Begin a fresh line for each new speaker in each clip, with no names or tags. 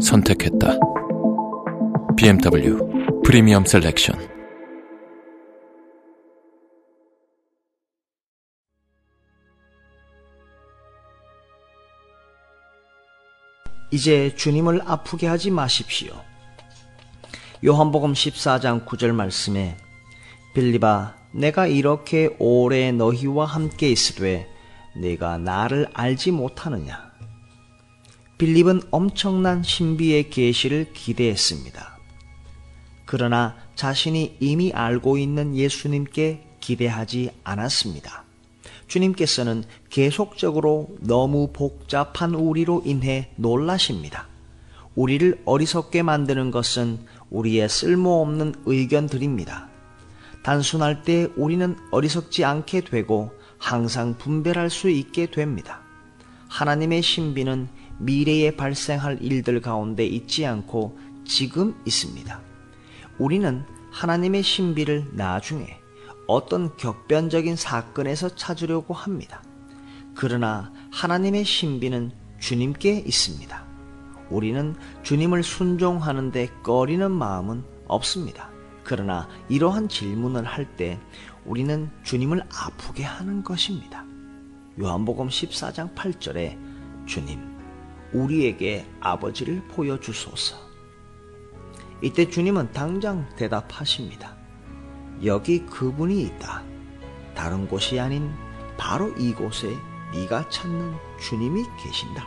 선택했다. BMW 프리미엄 셀렉션.
이제 주님을 아프게 하지 마십시오. 요한복음 14장 9절 말씀에 빌리바 내가 이렇게 오래 너희와 함께 있으되 내가 나를 알지 못하느냐 빌립은 엄청난 신비의 계시를 기대했습니다. 그러나 자신이 이미 알고 있는 예수님께 기대하지 않았습니다. 주님께서는 계속적으로 너무 복잡한 우리로 인해 놀라십니다. 우리를 어리석게 만드는 것은 우리의 쓸모없는 의견들입니다. 단순할 때 우리는 어리석지 않게 되고 항상 분별할 수 있게 됩니다. 하나님의 신비는 미래에 발생할 일들 가운데 있지 않고 지금 있습니다. 우리는 하나님의 신비를 나중에 어떤 격변적인 사건에서 찾으려고 합니다. 그러나 하나님의 신비는 주님께 있습니다. 우리는 주님을 순종하는데 꺼리는 마음은 없습니다. 그러나 이러한 질문을 할 때 우리는 주님을 아프게 하는 것입니다. 요한복음 14장 8절에 주님, 우리에게 아버지를 보여주소서. 이때 주님은 당장 대답하십니다. 여기 그분이 있다. 다른 곳이 아닌 바로 이곳에 네가 찾는 주님이 계신다.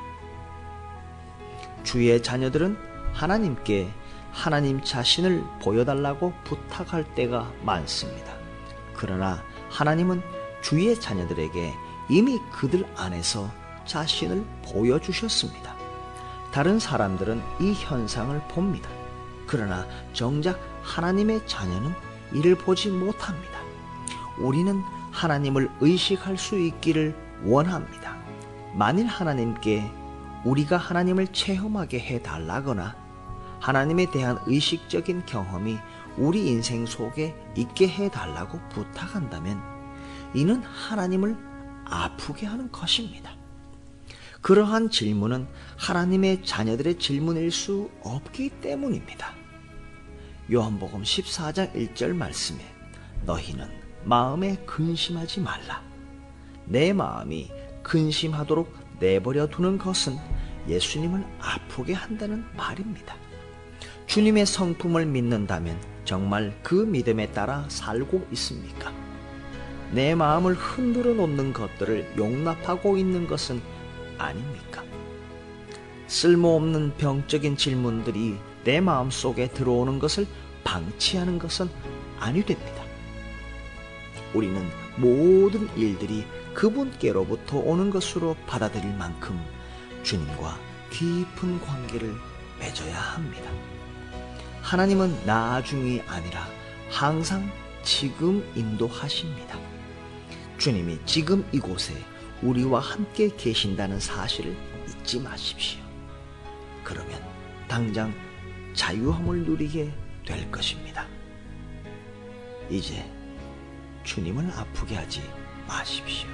주의 자녀들은 하나님께 하나님 자신을 보여달라고 부탁할 때가 많습니다. 그러나 하나님은 주의 자녀들에게 이미 그들 안에서 자신을 보여주셨습니다. 다른 사람들은 이 현상을 봅니다. 그러나 정작 하나님의 자녀는 이를 보지 못합니다. 우리는 하나님을 의식할 수 있기를 원합니다. 만일 하나님께 우리가 하나님을 체험하게 해달라거나 하나님에 대한 의식적인 경험이 우리 인생 속에 있게 해달라고 부탁한다면 이는 하나님을 아프게 하는 것입니다. 그러한 질문은 하나님의 자녀들의 질문일 수 없기 때문입니다. 요한복음 14장 1절 말씀에 너희는 마음에 근심하지 말라. 내 마음이 근심하도록 내버려 두는 것은 예수님을 아프게 한다는 말입니다. 주님의 성품을 믿는다면 정말 그 믿음에 따라 살고 있습니까? 내 마음을 흔들어 놓는 것들을 용납하고 있는 것은 아닙니까? 쓸모없는 병적인 질문들이 내 마음 속에 들어오는 것을 방치하는 것은 아니 됩니다. 우리는 모든 일들이 그분께로부터 오는 것으로 받아들일 만큼 주님과 깊은 관계를 맺어야 합니다. 하나님은 나중이 아니라 항상 지금 인도하십니다. 주님이 지금 이곳에 우리와 함께 계신다는 사실을 잊지 마십시오. 그러면 당장 자유함을 누리게 될 것입니다. 이제 주님을 아프게 하지 마십시오.